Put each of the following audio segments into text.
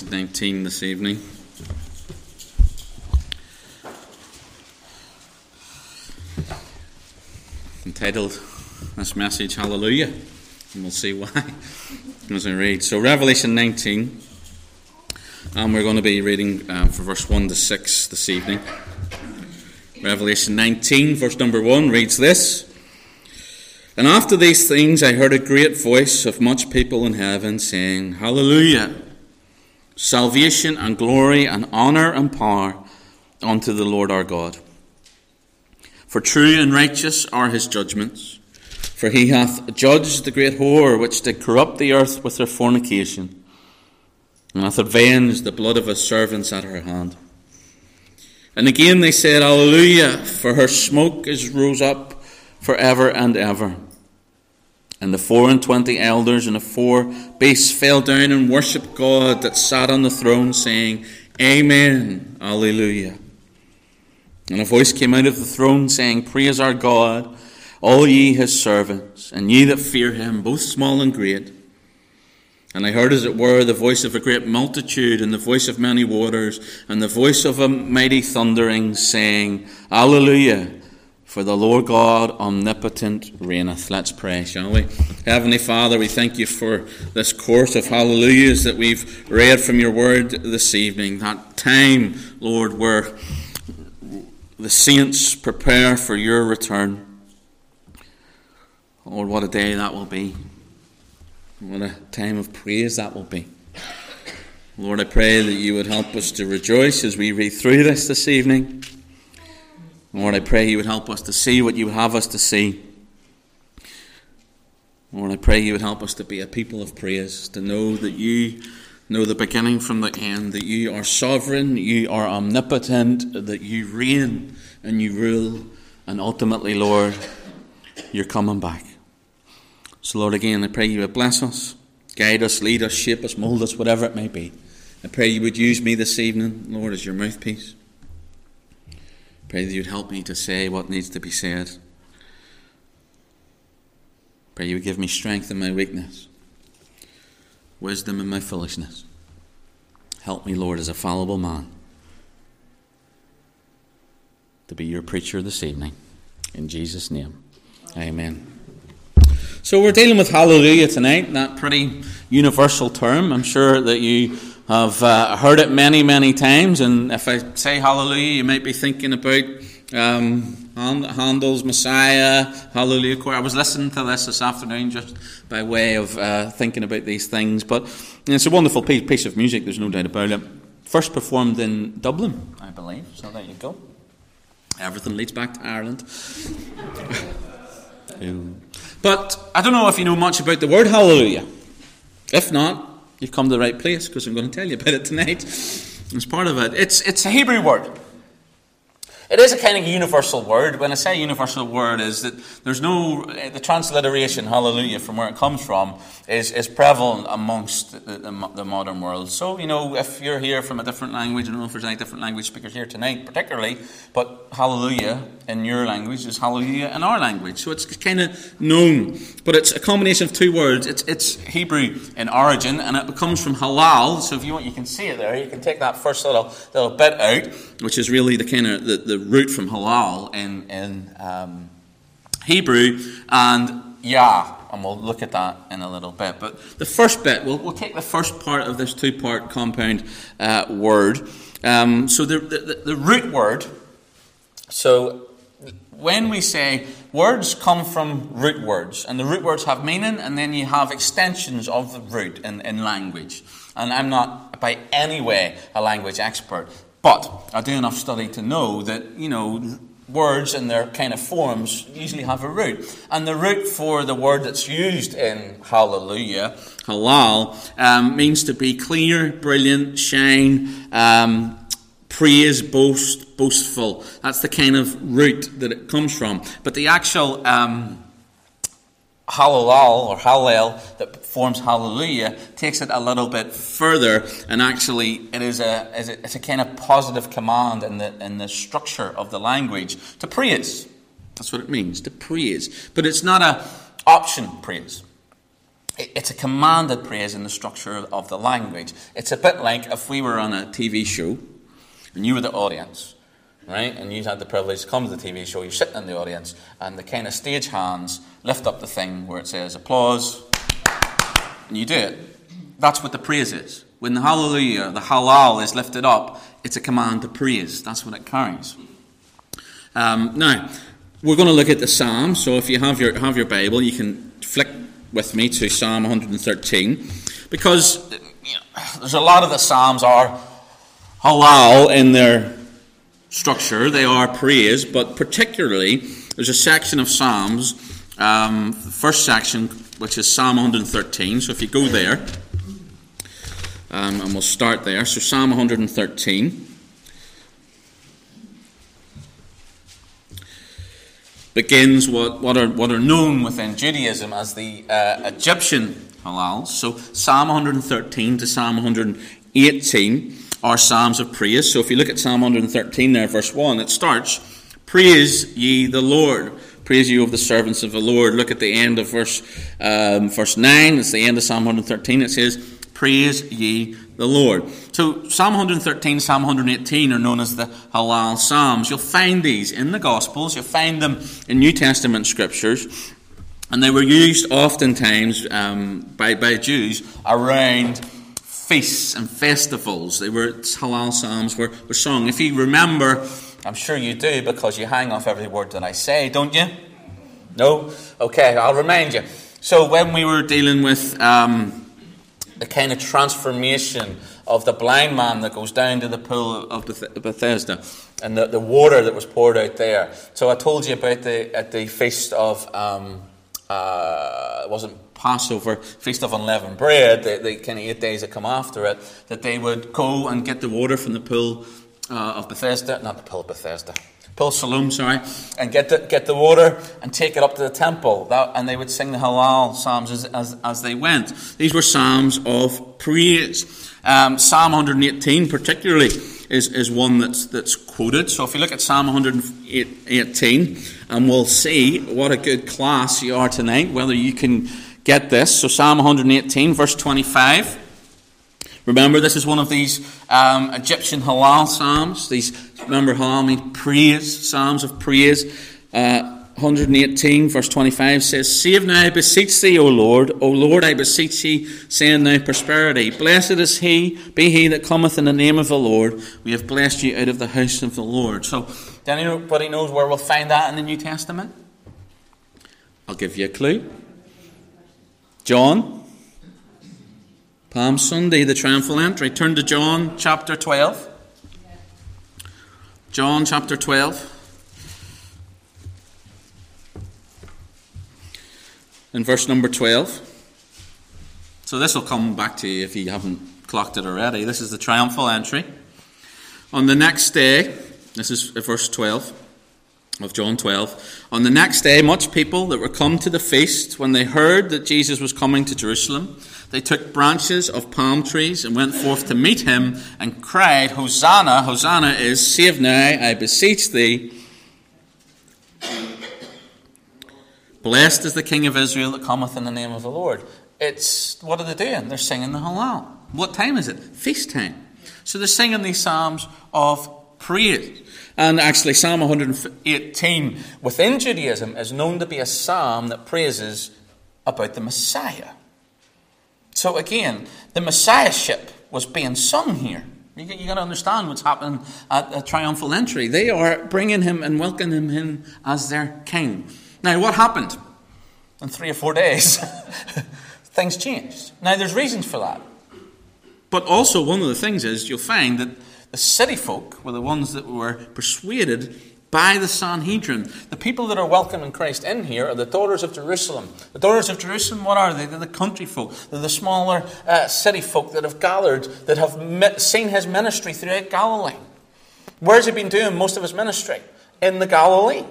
Revelation 19 this evening. Entitled this message, Hallelujah. And we'll see why as I read. So, Revelation 19, and we're going to be reading uh, from verse 1 to 6 this evening. Revelation 19, verse number 1 reads this. And after these things, I heard a great voice of much people in heaven saying, Hallelujah! Salvation and glory and honor and power unto the Lord our God. For true and righteous are his judgments. For he hath judged the great whore which did corrupt the earth with her fornication, and hath avenged the blood of his servants at her hand. And again they said, Alleluia, for her smoke is rose up for ever and ever. And the four and twenty elders and the four beasts fell down and worshipped God that sat on the throne, saying, Amen, Alleluia. And a voice came out of the throne, saying, Praise our God, all ye his servants, and ye that fear him, both small and great. And I heard, as it were, the voice of a great multitude, and the voice of many waters, and the voice of a mighty thundering, saying, Alleluia. For the Lord God omnipotent reigneth. Let's pray, shall we? Heavenly Father, we thank you for this course of hallelujahs that we've read from your word this evening. That time, Lord, where the saints prepare for your return. Lord, what a day that will be. What a time of praise that will be. Lord, I pray that you would help us to rejoice as we read through this this evening. Lord, I pray you would help us to see what you have us to see. Lord, I pray you would help us to be a people of praise, to know that you know the beginning from the end, that you are sovereign, you are omnipotent, that you reign and you rule, and ultimately, Lord, you're coming back. So, Lord, again, I pray you would bless us, guide us, lead us, shape us, mold us, whatever it may be. I pray you would use me this evening, Lord, as your mouthpiece. Pray that you'd help me to say what needs to be said. Pray you would give me strength in my weakness, wisdom in my foolishness. Help me, Lord, as a fallible man, to be your preacher this evening. In Jesus' name, amen. So we're dealing with hallelujah tonight, that pretty universal term. I'm sure that you have uh, heard it many, many times, and if I say hallelujah, you might be thinking about um, Handel's Messiah, Hallelujah Choir. I was listening to this this afternoon just by way of uh, thinking about these things, but it's a wonderful piece, piece of music, there's no doubt about it. First performed in Dublin, I believe, so there you go. Everything leads back to Ireland. but I don't know if you know much about the word hallelujah. If not, You've come to the right place because I'm going to tell you about it tonight. It's part of it. It's, it's a Hebrew word. It is a kind of universal word. When I say universal word, is that there's no eh, the transliteration "hallelujah" from where it comes from is, is prevalent amongst the, the, the, modern world. So you know, if you're here from a different language, I don't know if there's any different language speakers here tonight, particularly, but "hallelujah" in your language is "hallelujah" in our language. So it's kind of known, but it's a combination of two words. It's it's Hebrew in origin, and it comes from halal. So if you want, you can see it there. You can take that first little little bit out, which is really the kind of the, the root from halal in, in um, Hebrew, and Yah, and we'll look at that in a little bit. But the first bit, we'll, we'll take the first part of this two part compound uh, word. Um, so the, the, the root word, so when we say words come from root words, and the root words have meaning, and then you have extensions of the root in, in language. And I'm not by any way a language expert, but I do enough study to know that, you know, words and their kind of forms usually have a root. And the root for the word that's used in hallelujah, halal, um, means to be clear, brilliant, shine, um, praise, boast, boastful. That's the kind of root that it comes from. But the actual um, Hallel or Hallel that forms Hallelujah takes it a little bit further, and actually it is a, it's a kind of positive command in the, in the structure of the language to praise. That's what it means, to praise. But it's not a option praise. it's a commanded praise in the structure of the language. It's a bit like if we were on a TV show and you were the audience, right? And you had the privilege to come to the TV show, you're sitting in the audience, and the kind of stage hands lift up the thing where it says applause, and you do it. That's what the praise is. When the hallelujah, the halal is lifted up, it's a command to praise. That's what it carries. Um, now, we're going to look at the Psalm. So if you have your have your Bible, you can flick with me to Psalm 113, because you know, there's a lot of the Psalms are halal in their structure. They are praise, but particularly there's a section of Psalms, um, the first section, which is Psalm 113. So if you go there, um, and we'll start there. So Psalm 113. begins what, what, are, what are known within Judaism as the uh, Egyptian halal. So Psalm 113 to Psalm 118 are psalms of praise. So if you look at Psalm 113 there, verse 1, it starts, Praise ye the Lord. Praise you of the servants of the Lord. Look at the end of verse, um, verse 9. It's the end of Psalm 113. It says, Praise ye the Lord. So Psalm 113, Psalm 118 are known as the Halal Psalms. You'll find these in the Gospels. You'll find them in New Testament scriptures. And they were used oftentimes um, by, by Jews around feasts and festivals. They were Halal Psalms were, were sung. If you remember, I'm sure you do because you hang off every word that I say, don't you? No? Okay, I'll remind you. So when we were dealing with um, the kind of transformation of the blind man that goes down to the pool of Bethesda and the, the water that was poured out there. So I told you about the at the feast of um, uh, it wasn't Passover, feast of unleavened bread, the, the kind of eight days that come after it, that they would go and get the water from the pool uh, of Bethesda, not the pool of Bethesda, Pool Siloam, sorry, and get the, get the water and take it up to the temple. That, and they would sing the Halal Psalms as, as, as they went. These were Psalms of praise. Um, Psalm 118, particularly, is, is one that's, that's quoted. So if you look at Psalm 118, and we'll see what a good class you are tonight, whether you can get this. So Psalm 118, verse 25. Remember, this is one of these um, Egyptian halal psalms. These remember halal means praise, psalms of praise. Uh, 118 verse 25 says, Save now, I beseech thee, O Lord. O Lord, I beseech thee, send now prosperity. Blessed is he, be he that cometh in the name of the Lord. We have blessed you out of the house of the Lord. So, does anybody knows where we'll find that in the New Testament? I'll give you a clue. John Palm Sunday, the triumphal entry. Turn to John chapter 12. John chapter 12. In verse number 12. So this will come back to you if you haven't clocked it already. This is the triumphal entry. On the next day, this is verse 12 of John 12. On the next day, much people that were come to the feast, when they heard that Jesus was coming to Jerusalem, they took branches of palm trees and went forth to meet him and cried, Hosanna! Hosanna is, save now, I beseech thee. Blessed is the King of Israel that cometh in the name of the Lord. It's, what are they doing? They're singing the Hallel. What time is it? Feast time. So they're singing these psalms of praise. And actually, Psalm 118 within Judaism is known to be a psalm that praises about the Messiah. So again, the Messiahship was being sung here. You, you got to understand what's happening at the triumphal entry. They are bringing him and welcoming him as their king. Now, what happened? In three or four days, things changed. Now, there's reasons for that. But also, one of the things is you'll find that the city folk were the ones that were persuaded by the Sanhedrin. The people that are welcoming Christ in here are the daughters of Jerusalem. The daughters of Jerusalem, what are they? They're the country folk. They're the smaller uh, city folk that have gathered, that have met, seen his ministry throughout Galilee. Where's he been doing most of his ministry? In the Galilee.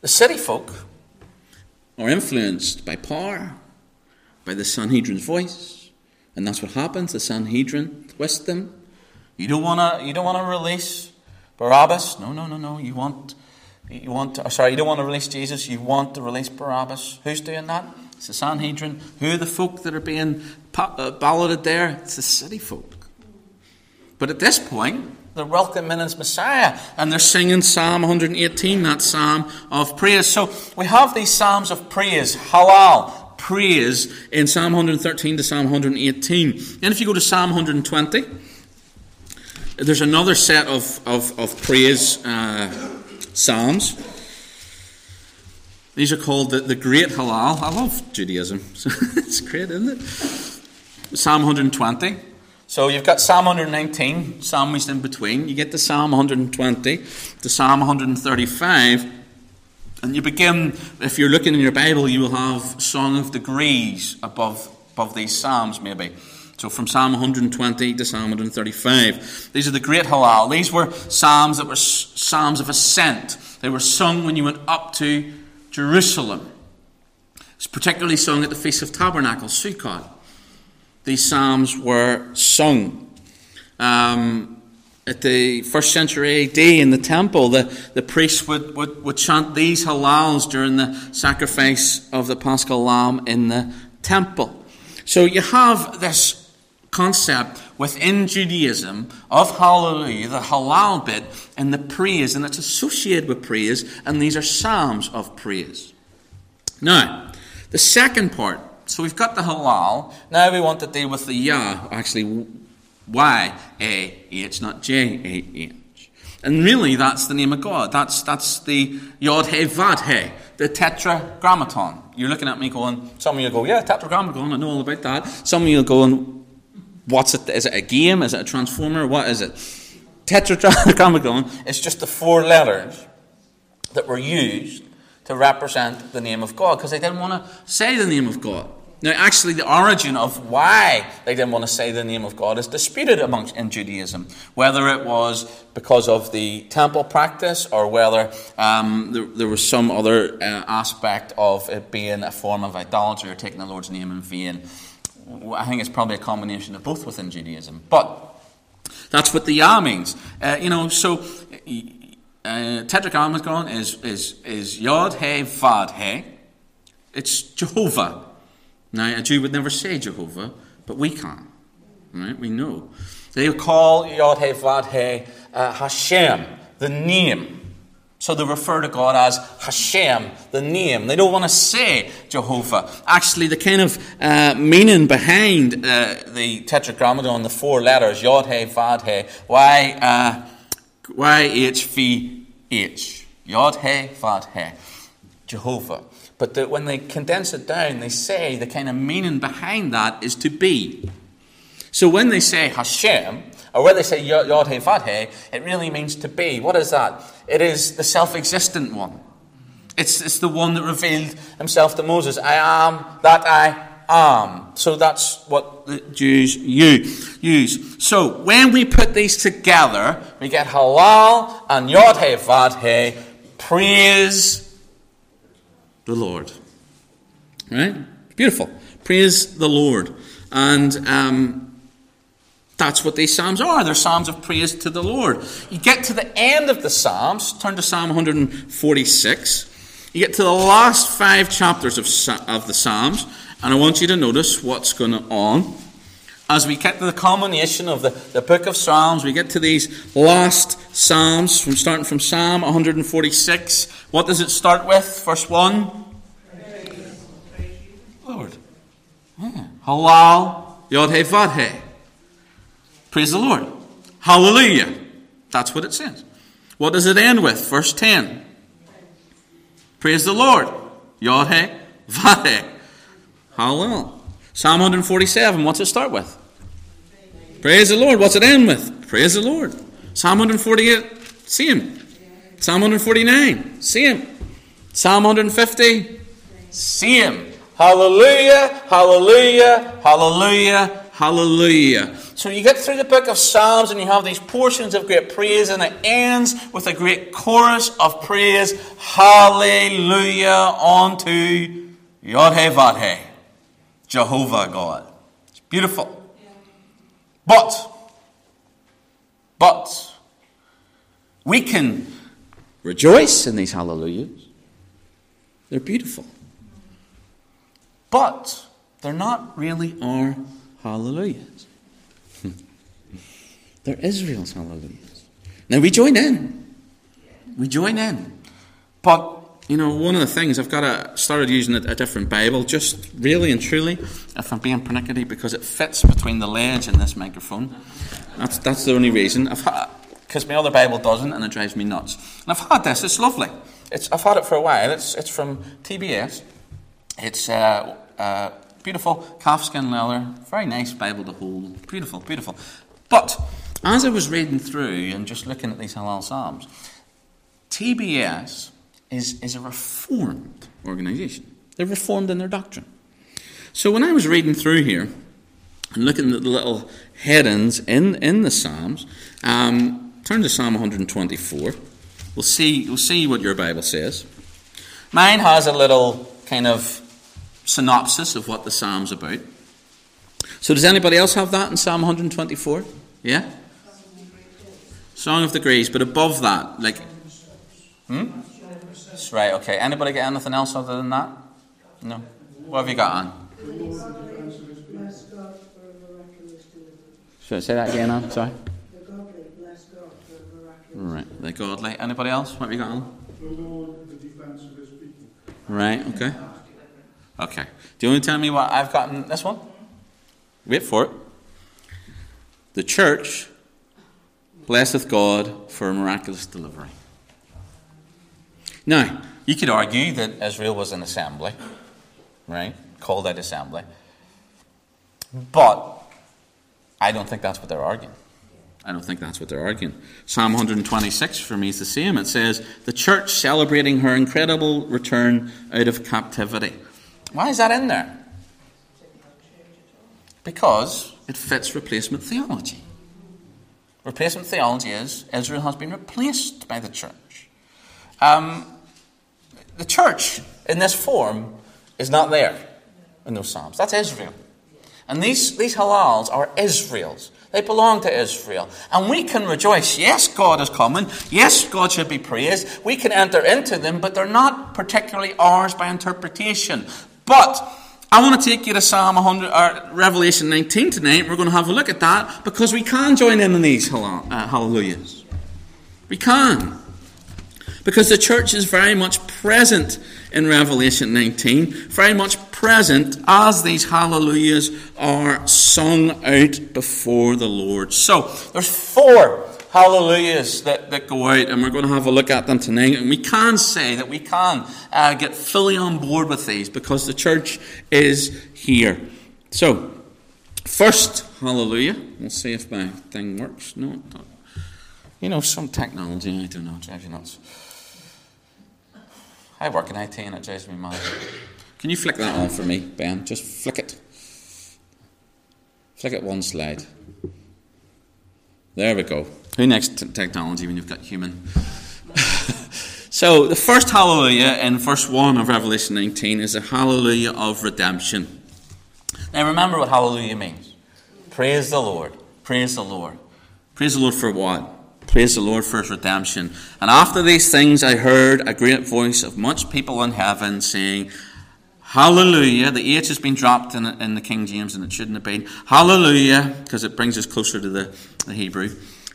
The city folk are influenced by power, by the Sanhedrin's voice. And that's what happens. The Sanhedrin twist them. You don't want to. You don't want to release Barabbas? No, no, no, no. You want, you want. sorry, you don't want to release Jesus. You want to release Barabbas. Who's doing that? It's the Sanhedrin. Who are the folk that are being uh, balloted there? It's the city folk. But at this point, they're welcoming his Messiah and they're singing Psalm 118, that psalm of praise. So we have these psalms of praise, halal, praise, in Psalm 113 to Psalm 118. And if you go to Psalm 120, there's another set of, of, of praise uh, psalms. These are called the, the Great Halal. I love Judaism. it's great, isn't it? Psalm 120. So you've got Psalm 119, psalmist in between. You get to Psalm 120, to Psalm 135, and you begin, if you're looking in your Bible, you will have Song of Degrees above, above these psalms, maybe. So from Psalm 120 to Psalm 135. These are the great Halal. These were psalms that were psalms of ascent. They were sung when you went up to Jerusalem. It's particularly sung at the Feast of Tabernacles, Sukkot these psalms were sung. Um, at the first century AD in the temple, the, the priests would, would, would chant these halals during the sacrifice of the paschal lamb in the temple. So you have this concept within Judaism of hallelujah, the halal bit, and the praise, and it's associated with praise, and these are psalms of praise. Now, the second part so we've got the halal. Now we want to deal with the Yah, actually Y A H, not J A H. And really, that's the name of God. That's, that's the Yod He Vad He, the Tetragrammaton. You're looking at me going, some of you go, yeah, Tetragrammaton, I know all about that. Some of you going, what's it? Is it a game? Is it a transformer? What is it? Tetragrammaton is just the four letters that were used to represent the name of God because they didn't want to say the name of God. Now, actually, the origin of why they didn't want to say the name of God is disputed amongst in Judaism. Whether it was because of the temple practice or whether um, there, there, was some other uh, aspect of it being a form of idolatry or taking the Lord's name in vain. I think it's probably a combination of both within Judaism. But that's what the Yah means. Uh, you know, so uh, Tetragrammaton is, is, is Yod He Vad He. It's Jehovah. Now, a Jew would never say Jehovah, but we can. Right? We know. They call Yod He Vad He uh, Hashem, the name. So they refer to God as Hashem, the name. They don't want to say Jehovah. Actually, the kind of uh, meaning behind uh, the Tetragrammaton, the four letters, Yod He Vad He, uh, why H V H, Yod He Vad He, Jehovah. But the, when they condense it down, they say the kind of meaning behind that is to be. So when they say Hashem, or when they say Yod He Vad He, it really means to be. What is that? It is the self existent one. It's, it's the one that revealed himself to Moses. I am that I am. So that's what the Jews use. So when we put these together, we get halal and Yod He Vad He, praise the Lord. Right? Beautiful. Praise the Lord. And um, that's what these Psalms are. They're Psalms of praise to the Lord. You get to the end of the Psalms, turn to Psalm 146. You get to the last five chapters of, of the Psalms, and I want you to notice what's going on. As we get to the culmination of the, the book of Psalms, we get to these last Psalms, from starting from Psalm 146. What does it start with? Verse 1. Lord. Yeah. Halal Yod. Praise the Lord. Hallelujah. That's what it says. What does it end with? Verse 10. Praise the Lord. Yod He Vad He. Hallel. Psalm 147. What's it start with? Praise the Lord. What's it end with? Praise the Lord. Psalm 148, same. Psalm 149, same. Psalm 150, same. Hallelujah, hallelujah, hallelujah, hallelujah. So you get through the book of Psalms and you have these portions of great praise, and it ends with a great chorus of praise. Hallelujah unto Yod He Jehovah God. It's beautiful. But but we can rejoice in these hallelujahs. They're beautiful. But they're not really our hallelujahs. They're Israel's hallelujahs. Now we join in. We join in. But you know, one of the things I've got to started using a, a, different Bible, just really and truly, if I'm being pernickety, because it fits between the ledge and this microphone. That's that's the only reason. I've because my other Bible doesn't, and it drives me nuts. And I've had this. It's lovely. It's I've had it for a while. It's it's from TBS. It's uh, uh, beautiful calfskin leather, very nice Bible to hold. Beautiful, beautiful. But as I was reading through and just looking at these halal Psalms, TBS is, is a reformed organization. They're reformed in their doctrine. So when I was reading through here and looking at the little headings in, in the Psalms, um, turn to Psalm 124. We'll see, we'll see what your Bible says. Mine has a little kind of synopsis of what the Psalm's about. So does anybody else have that in Psalm 124? Yeah? Song of Degrees, but above that, like. Hmm? Right, okay. Anybody get anything else other than that? No? What have you got on? Should I say that again, Anne? Sorry? Right, the godly. Anybody else? What have you got on? Right, okay. Okay. Do you want to tell me what I've got in this one? Wait for it. The church blesseth God for a miraculous delivery. Now, you could argue that Israel was an assembly, right? Called that assembly. But I don't think that's what they're arguing. I don't think that's what they're arguing. Psalm 126 for me is the same. It says, The church celebrating her incredible return out of captivity. Why is that in there? Because it fits replacement theology. Replacement theology is Israel has been replaced by the church. Um, the church in this form is not there in those Psalms. That's Israel. And these, these Hallels are Israel's. They belong to Israel. And we can rejoice. Yes, God is coming. Yes, God should be praised. We can enter into them, but they're not particularly ours by interpretation. But I want to take you to Psalm 100, or Revelation 19 tonight. We're going to have a look at that because we can join in in these uh, hallelujahs. We can. Because the church is very much present in Revelation 19, very much present as these hallelujahs are sung out before the Lord. So, there's four hallelujahs that, that go out, and we're going to have a look at them tonight. And we can say that we can uh, get fully on board with these because the church is here. So, first hallelujah. We'll see if my thing works. No, you know, some technology, I don't know, drives you nuts. I work in IT and it drives me mad. Can you flick that on for me, Ben? Just flick it. Flick it one slide. There we go. Who next t- technology when you've got human? so the first hallelujah in verse 1 of Revelation 19 is a hallelujah of redemption. Now remember what hallelujah means. Praise the Lord. Praise the Lord. Praise the Lord for what? Praise the Lord for his redemption. And after these things, I heard a great voice of much people in heaven saying, Hallelujah. The H has been dropped in, in the King James and it shouldn't have been. Hallelujah, because it brings us closer to the, the Hebrew.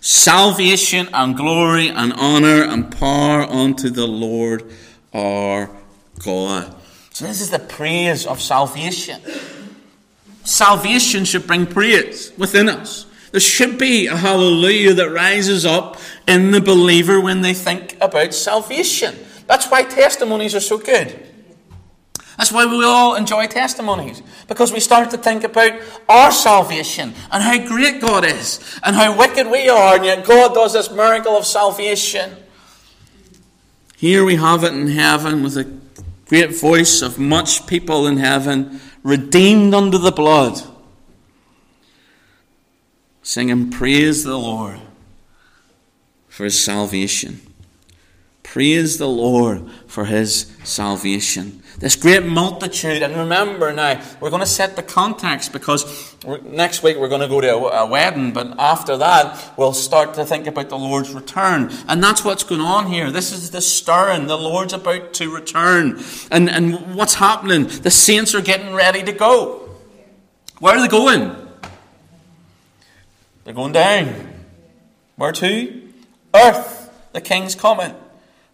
Salvation and glory and honor and power unto the Lord our God. So, this is the praise of salvation. Salvation should bring praise within us. There should be a hallelujah that rises up in the believer when they think about salvation. That's why testimonies are so good. That's why we all enjoy testimonies. Because we start to think about our salvation and how great God is and how wicked we are, and yet God does this miracle of salvation. Here we have it in heaven with a great voice of much people in heaven, redeemed under the blood singing, Praise the Lord for his salvation. Praise the Lord for his salvation. This great multitude. And remember now, we're going to set the context because next week we're going to go to a, a, wedding, but after that we'll start to think about the Lord's return. And that's what's going on here. This is the stirring. The Lord's about to return. And, and what's happening? The saints are getting ready to go. Where are they going? They're going down. Where to? Earth. The king's coming.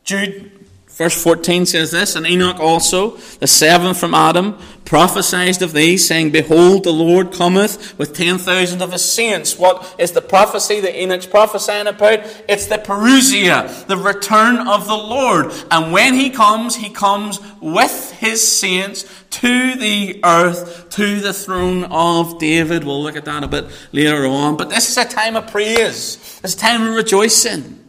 Jude Verse 14 says this, and Enoch also, the seventh from Adam, prophesied of these, saying, Behold, the Lord cometh with ten thousand of his saints. What is the prophecy that Enoch's prophesying about? It's the parousia, the return of the Lord. And when he comes, he comes with his saints to the earth, to the throne of David. We'll look at that a bit later on. But this is a time of praise. It's a time of rejoicing.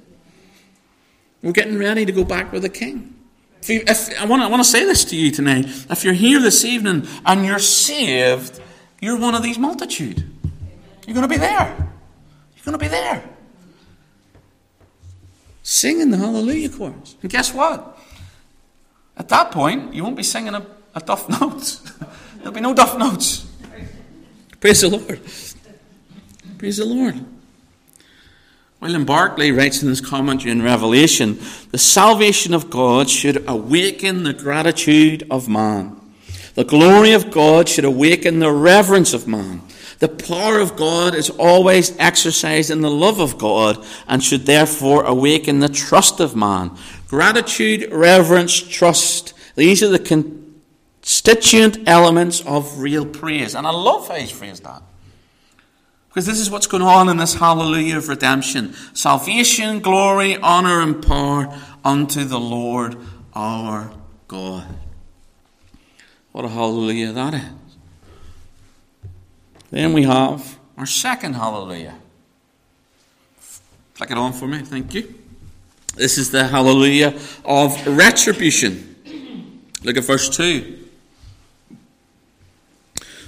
We're getting ready to go back with the King. If, you, if I, want to, I want to say this to you tonight. If you're here this evening and you're saved, you're one of these multitude. You're going to be there. You're going to be there. Singing the Hallelujah chorus. And guess what? At that point, you won't be singing a, a duff notes. There'll be no duff notes. Praise the Lord. Praise the Lord. William Barclay writes in his commentary in Revelation the salvation of God should awaken the gratitude of man. The glory of God should awaken the reverence of man. The power of God is always exercised in the love of God and should therefore awaken the trust of man. Gratitude, reverence, trust. These are the constituent elements of real praise. And I love how he's phrased that. Because this is what's going on in this hallelujah of redemption salvation, glory, honor, and power unto the Lord our God. What a hallelujah that is. Then we have our second hallelujah. Flick it on for me, thank you. This is the hallelujah of retribution. Look at verse 2.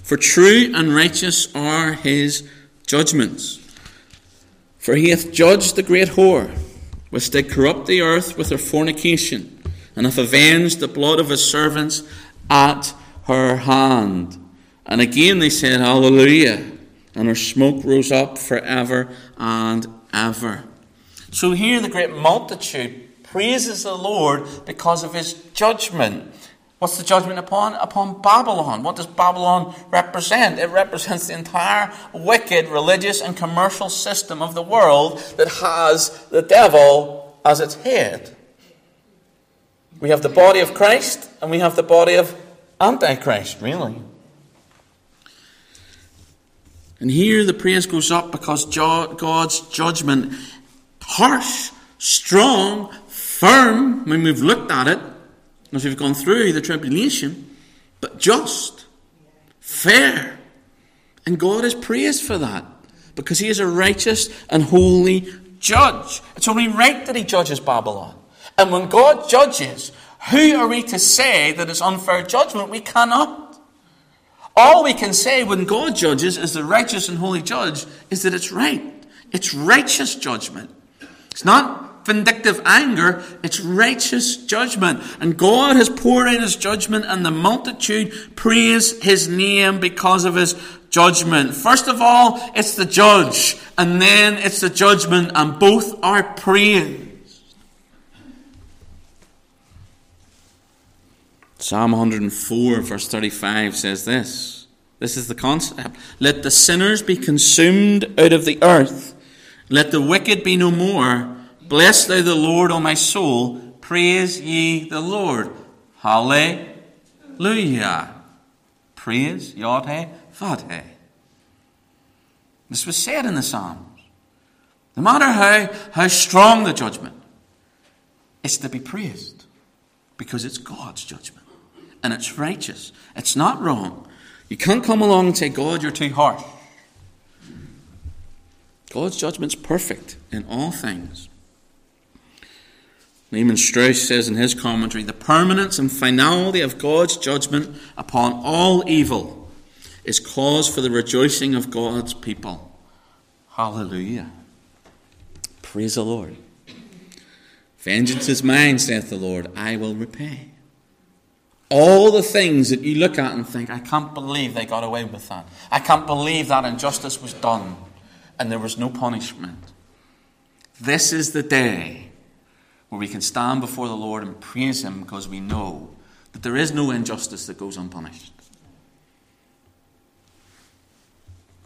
For true and righteous are his judgments. For he hath judged the great whore, which did corrupt the earth with her fornication, and hath avenged the blood of his servants at her hand. And again they said, Hallelujah. And her smoke rose up for ever and ever. So here the great multitude praises the Lord because of his judgment. What's the judgment upon? Upon Babylon. What does Babylon represent? It represents the entire wicked religious and commercial system of the world that has the devil as its head. We have the body of Christ and we have the body of Antichrist, really. And here the praise goes up because God's judgment, harsh, strong, firm, when we've looked at it, as we've gone through the tribulation, but just, fair. And God is praised for that because He is a righteous and holy judge. It's only right that He judges Babylon. And when God judges, who are we to say that it's unfair judgment? We cannot. All we can say when God judges as the righteous and holy judge is that it's right. It's righteous judgment. It's not vindictive anger, it's righteous judgment. And God has poured out his judgment, and the multitude praise his name because of his judgment. First of all, it's the judge, and then it's the judgment, and both are praised. Psalm 104, verse 35 says this. This is the concept. Let the sinners be consumed out of the earth. Let the wicked be no more. Bless thou the Lord, O my soul. Praise ye the Lord. Hallelujah. Praise Yahweh Vadhe. This was said in the Psalms. No matter how, how strong the judgment, it's to be praised because it's God's judgment and it's righteous. It's not wrong. You can't come along and say, God, you're too harsh. God's judgment's perfect in all things. Lehman Strauss says in his commentary the permanence and finality of God's judgment upon all evil is cause for the rejoicing of God's people. Hallelujah. Praise the Lord. Vengeance is mine, saith the Lord, I will repay. All the things that you look at and think, I can't believe they got away with that. I can't believe that injustice was done and there was no punishment. This is the day where we can stand before the Lord and praise Him because we know that there is no injustice that goes unpunished.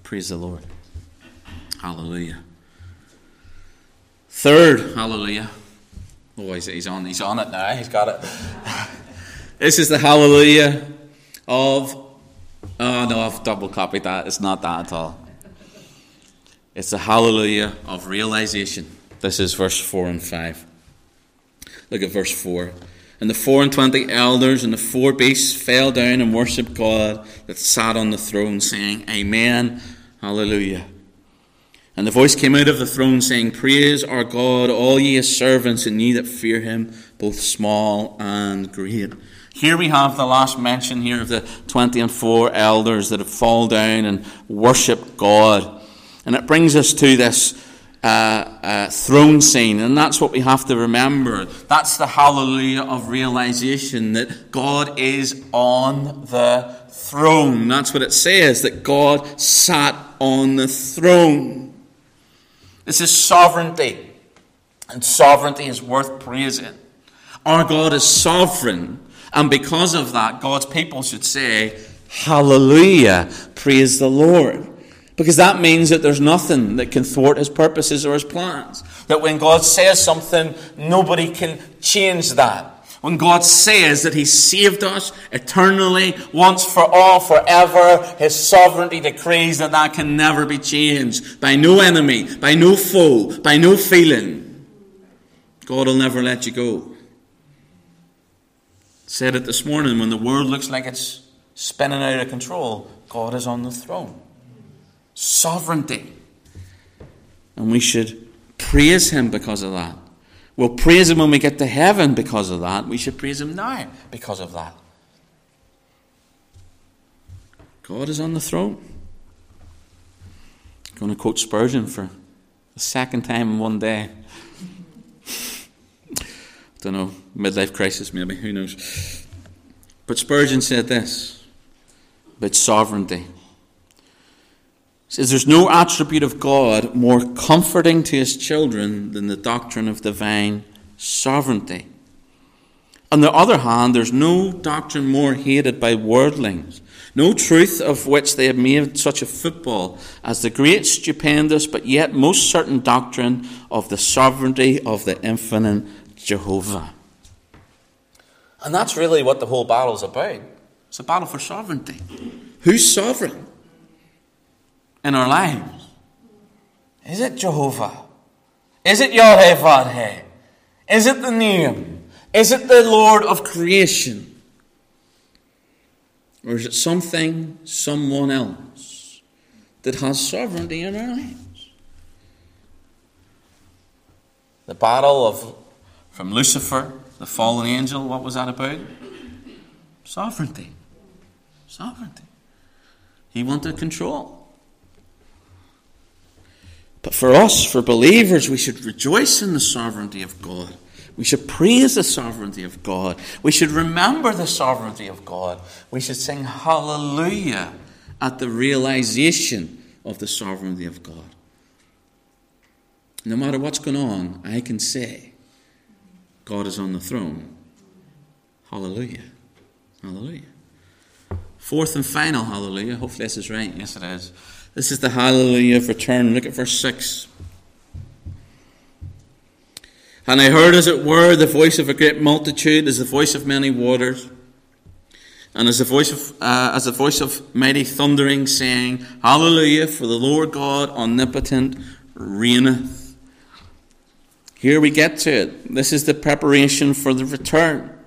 Praise the Lord. Hallelujah. Third, hallelujah. Oh, he's, he's on, he's on it now. He's got it. this is the hallelujah of. Oh no, I've double copied that. It's not that at all. It's the hallelujah of realization. This is verse 4 and 5. Look at verse 4. And the four and twenty elders and the four beasts fell down and worshipped God that sat on the throne, saying, Amen, Hallelujah. And the voice came out of the throne, saying, Praise our God, all ye his servants, and ye that fear him, both small and great. Here we have the last mention here of the twenty and four elders that have fallen down and worshipped God. And it brings us to this uh, uh, throne scene, and that's what we have to remember. That's the hallelujah of realization that God is on the throne. That's what it says, that God sat on the throne. This is sovereignty, and sovereignty is worth praising. Our God is sovereign, and because of that, God's people should say, Hallelujah, praise the Lord. Because that means that there's nothing that can thwart his purposes or his plans. That when God says something, nobody can change that. When God says that He saved us eternally, once for all, forever, His sovereignty decrees that that can never be changed by no enemy, by no foe, by no feeling. God will never let you go. Said it this morning when the world looks like it's spinning out of control, God is on the throne sovereignty. And we should praise Him because of that. We'll praise Him when we get to heaven because of that. We should praise Him now because of that. God is on the throne. I'm going to quote Spurgeon for the second time in one day. I don't know, midlife crisis maybe, who knows. But Spurgeon said this about sovereignty says there's no attribute of God more comforting to his children than the doctrine of divine sovereignty. On the other hand, there's no doctrine more hated by worldlings, no truth of which they have made such a football as the great, stupendous, but yet most certain doctrine of the sovereignty of the infinite Jehovah. And that's really what the whole battle is about. It's a battle for sovereignty. Who's sovereign? In our lives? Is it Jehovah? Is it Yahweh Is it the name? Is it the Lord of creation? Or is it something, someone else that has sovereignty in our lives? The battle of from Lucifer, the fallen angel, what was that about? Sovereignty. Sovereignty. He wanted control. But for us, for believers, we should rejoice in the sovereignty of God. We should praise the sovereignty of God. We should remember the sovereignty of God. We should sing hallelujah at the realization of the sovereignty of God. No matter what's going on, I can say, God is on the throne. Hallelujah. Hallelujah. Fourth and final hallelujah. Hopefully, this is right. Yes, it is. This is the hallelujah of return. Look at verse 6. And I heard, as it were, the voice of a great multitude, as the voice of many waters, and as the voice of uh, as the voice of mighty thundering, saying, Hallelujah! For the Lord God omnipotent reigneth. Here we get to it. This is the preparation for the return.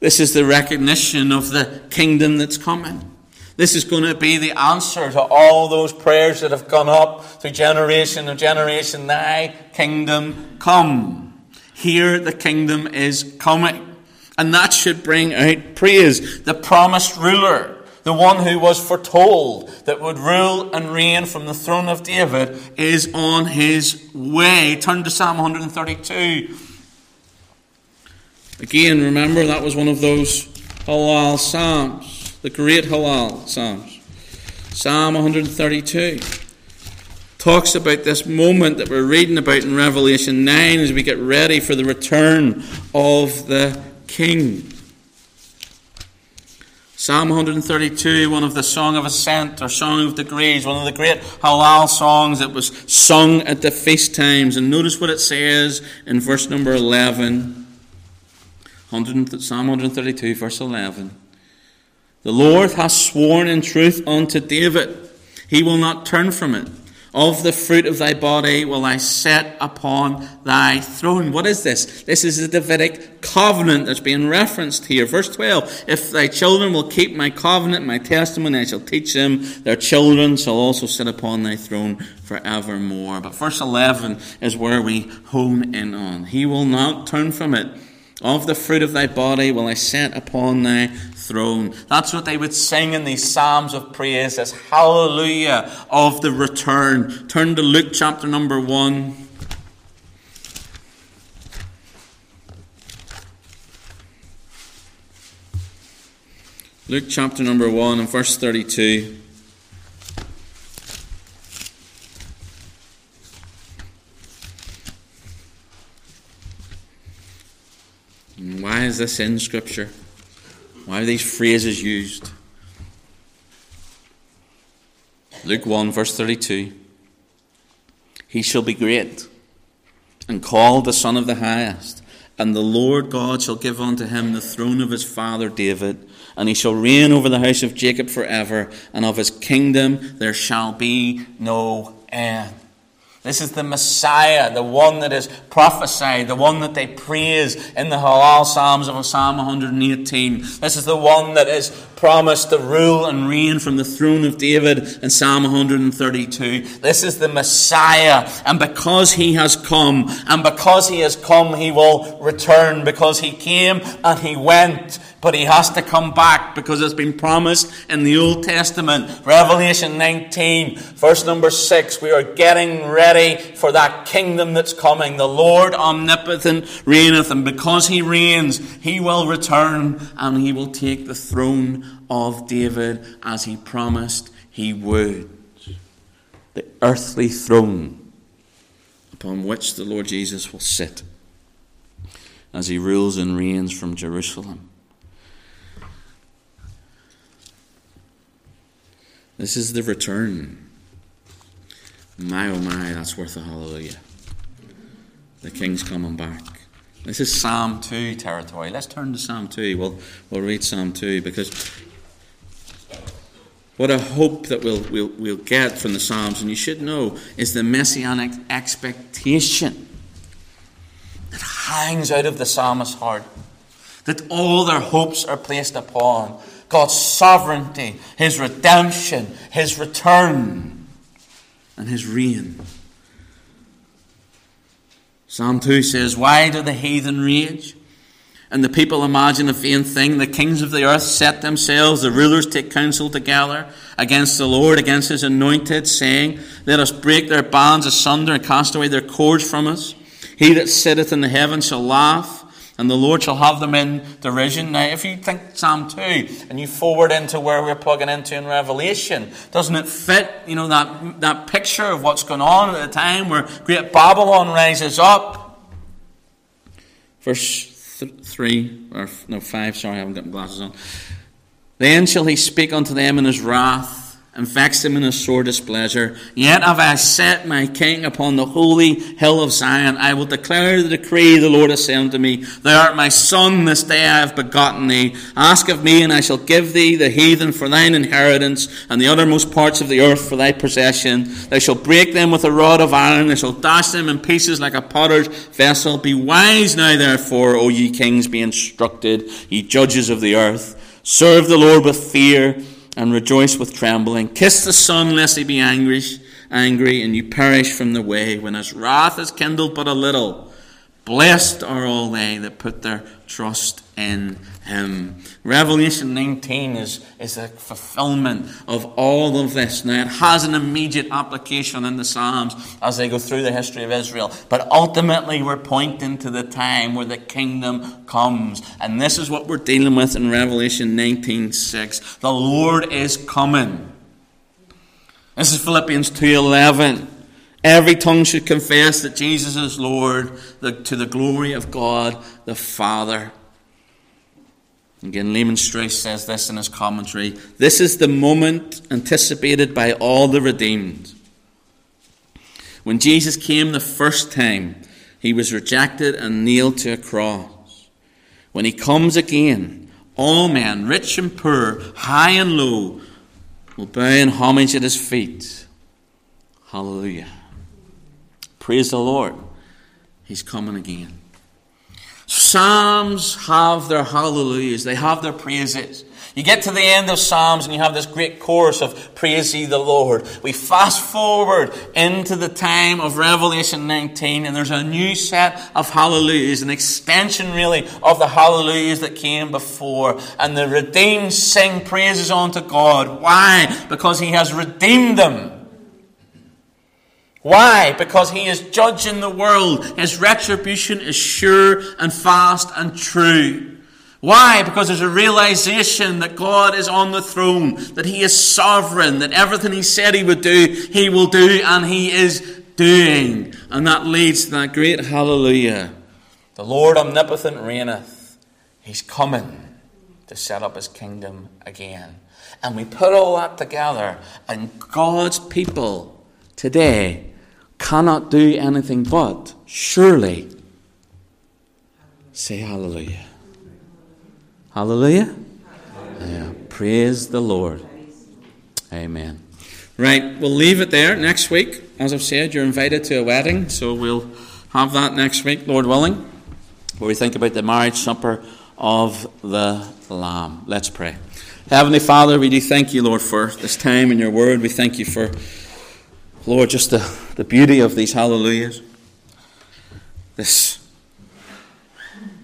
This is the recognition of the kingdom that's coming. This is going to be the answer to all those prayers that have gone up through generation and generation. Thy kingdom come. Here the kingdom is coming. And that should bring out praise. The promised ruler, the one who was foretold that would rule and reign from the throne of David, is on his way. Turn to Psalm 132. Again, remember that was one of those Hallel Psalms, the great Hallel Psalms. Psalm 132 talks about this moment that we're reading about in Revelation 9 as we get ready for the return of the King. Psalm 132, one of the Song of Ascent or Song of Degrees, one of the great halal songs that was sung at the feast times. And notice what it says in verse number 11. 100, Psalm 132, verse 11. The Lord has sworn in truth unto David, he will not turn from it. Of the fruit of thy body will I set upon thy throne. What is this? This is the Davidic covenant that's being referenced here. Verse 12 If thy children will keep my covenant, my testimony, I shall teach them. Their children shall also sit upon thy throne forevermore. But verse 11 is where we hone in on. He will not turn from it. Of the fruit of thy body will I set upon thy throne. That's what they would sing in these psalms of praise as hallelujah of the return. Turn to Luke chapter number 1. Luke chapter number 1 and verse 32. Why is this in Scripture? Why are these phrases used? Luke 1, verse 32. He shall be great and called the Son of the Highest, and the Lord God shall give unto him the throne of his father David, and he shall reign over the house of Jacob forever, and of his kingdom there shall be no end. This is the Messiah, the one that is prophesied, the one that they praise in the Hallel Psalms of Psalm 118. This is the one that is promised to rule and reign from the throne of David in Psalm 132. This is the Messiah, and because he has come, and because he has come, he will return, because he came and he went but he has to come back because it's been promised in the Old Testament. Revelation 19, verse number 6. We are getting ready for that kingdom that's coming. The Lord omnipotent reigneth, and because he reigns, he will return and he will take the throne of David as he promised he would. The earthly throne upon which the Lord Jesus will sit as he rules and reigns from Jerusalem. This is the return. My oh my, that's worth a hallelujah. The king's coming back. This is Psalm 2 territory. Let's turn to Psalm 2. We'll, we'll read Psalm 2 because what a hope that we'll, we'll, we'll get from the Psalms, and you should know, is the messianic expectation that hangs out of the psalmist's heart. That all their hopes are placed upon God's sovereignty, His redemption, His return, and His reign. Psalm 2 says, Why do the heathen rage? And the people imagine a vain thing. The kings of the earth set themselves, the rulers take counsel together against the Lord, against his anointed, saying, Let us break their bands asunder and cast away their cords from us. He that sitteth in the heavens shall laugh and the Lord shall have them in derision. Now, if you think Psalm 2 and you forward into where we're plugging into in Revelation, doesn't it fit, you know, that, that picture of what's going on at the time where great Babylon rises up? Verse th- 3, or no, 5, sorry, I haven't got my glasses on. Then shall he speak unto them in his wrath and vexed him in his sore displeasure. Yet have I set my king upon the holy hill of Zion. I will declare the decree the Lord has said unto me. Thou art my son, this day I have begotten thee. Ask of me, and I shall give thee the heathen for thine inheritance, and the uttermost parts of the earth for thy possession. Thou shalt break them with a rod of iron, thou shalt dash them in pieces like a potter's vessel. Be wise now, therefore, O ye kings, be instructed, ye judges of the earth. Serve the Lord with fear and rejoice with trembling. Kiss the Son, lest he be angry, angry, and you perish from the way. When his wrath is kindled but a little, Blessed are all they that put their trust in him. Revelation 19 is, is a fulfillment of all of this. Now, it has an immediate application in the Psalms as they go through the history of Israel. But ultimately, we're pointing to the time where the kingdom comes. And this is what we're dealing with in Revelation 19 6. The Lord is coming. This is Philippians 2.11. Every tongue should confess that Jesus is Lord the, to the glory of God the Father. Again, Lehman Strauss says this in his commentary This is the moment anticipated by all the redeemed. When Jesus came the first time, he was rejected and nailed to a cross. When he comes again, all men, rich and poor, high and low, will bow in homage at his feet. Hallelujah. Praise the Lord. He's coming again. Psalms have their hallelujahs, they have their praises. You get to the end of Psalms and you have this great chorus of Praise ye the Lord. We fast forward into the time of Revelation 19 and there's a new set of hallelujahs, an extension really of the hallelujahs that came before. And the redeemed sing praises unto God. Why? Because He has redeemed them. Why? Because he is judging the world. His retribution is sure and fast and true. Why? Because there's a realization that God is on the throne, that he is sovereign, that everything he said he would do, he will do, and he is doing. And that leads to that great hallelujah. The Lord omnipotent reigneth. He's coming to set up his kingdom again. And we put all that together, and God's people today cannot do anything but surely say hallelujah. Hallelujah? Yeah. Praise the Lord. Amen. Right, we'll leave it there next week. As I've said, you're invited to a wedding, so we'll have that next week, Lord willing, where we think about the marriage supper of the Lamb. Let's pray. Heavenly Father, we do thank you, Lord, for this time in your word. We thank you for Lord, just the, the beauty of these hallelujahs, this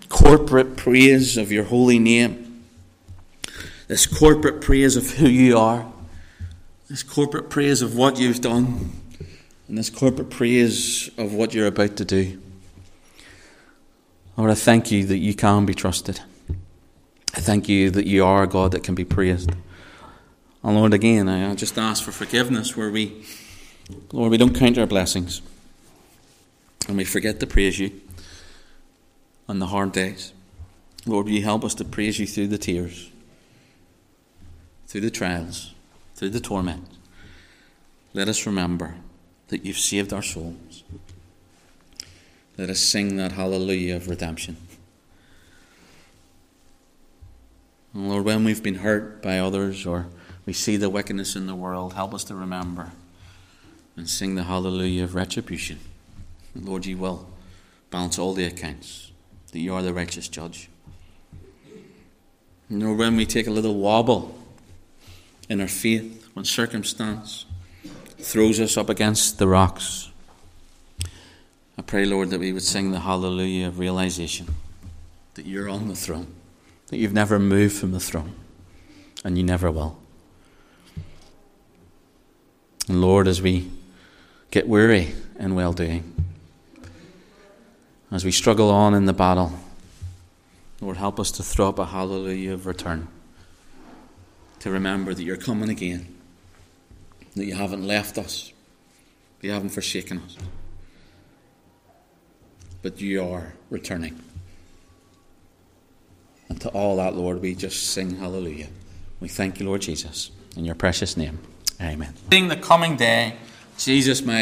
corporate praise of your holy name, this corporate praise of who you are, this corporate praise of what you've done, and this corporate praise of what you're about to do. Lord, I thank you that you can be trusted. I thank you that you are a God that can be praised. And Lord, again, I just ask for forgiveness where we Lord, we don't count our blessings and we forget to praise you on the hard days. Lord, will you help us to praise you through the tears, through the trials, through the torment? Let us remember that you've saved our souls. Let us sing that hallelujah of redemption. And Lord, when we've been hurt by others or we see the wickedness in the world, help us to remember and sing the hallelujah of retribution. Lord, you will balance all the accounts, that you are the righteous judge. You know, when we take a little wobble in our faith, when circumstance throws us up against the rocks, I pray, Lord, that we would sing the hallelujah of realization that you're on the throne, that you've never moved from the throne, and you never will. And Lord, as we get weary in well doing. As we struggle on in the battle, Lord, help us to throw up a hallelujah of return. To remember that you're coming again, that you haven't left us, that you haven't forsaken us, but you are returning. And to all that, Lord, we just sing hallelujah. We thank you, Lord Jesus, in your precious name. Amen. In the coming day, Jesus, my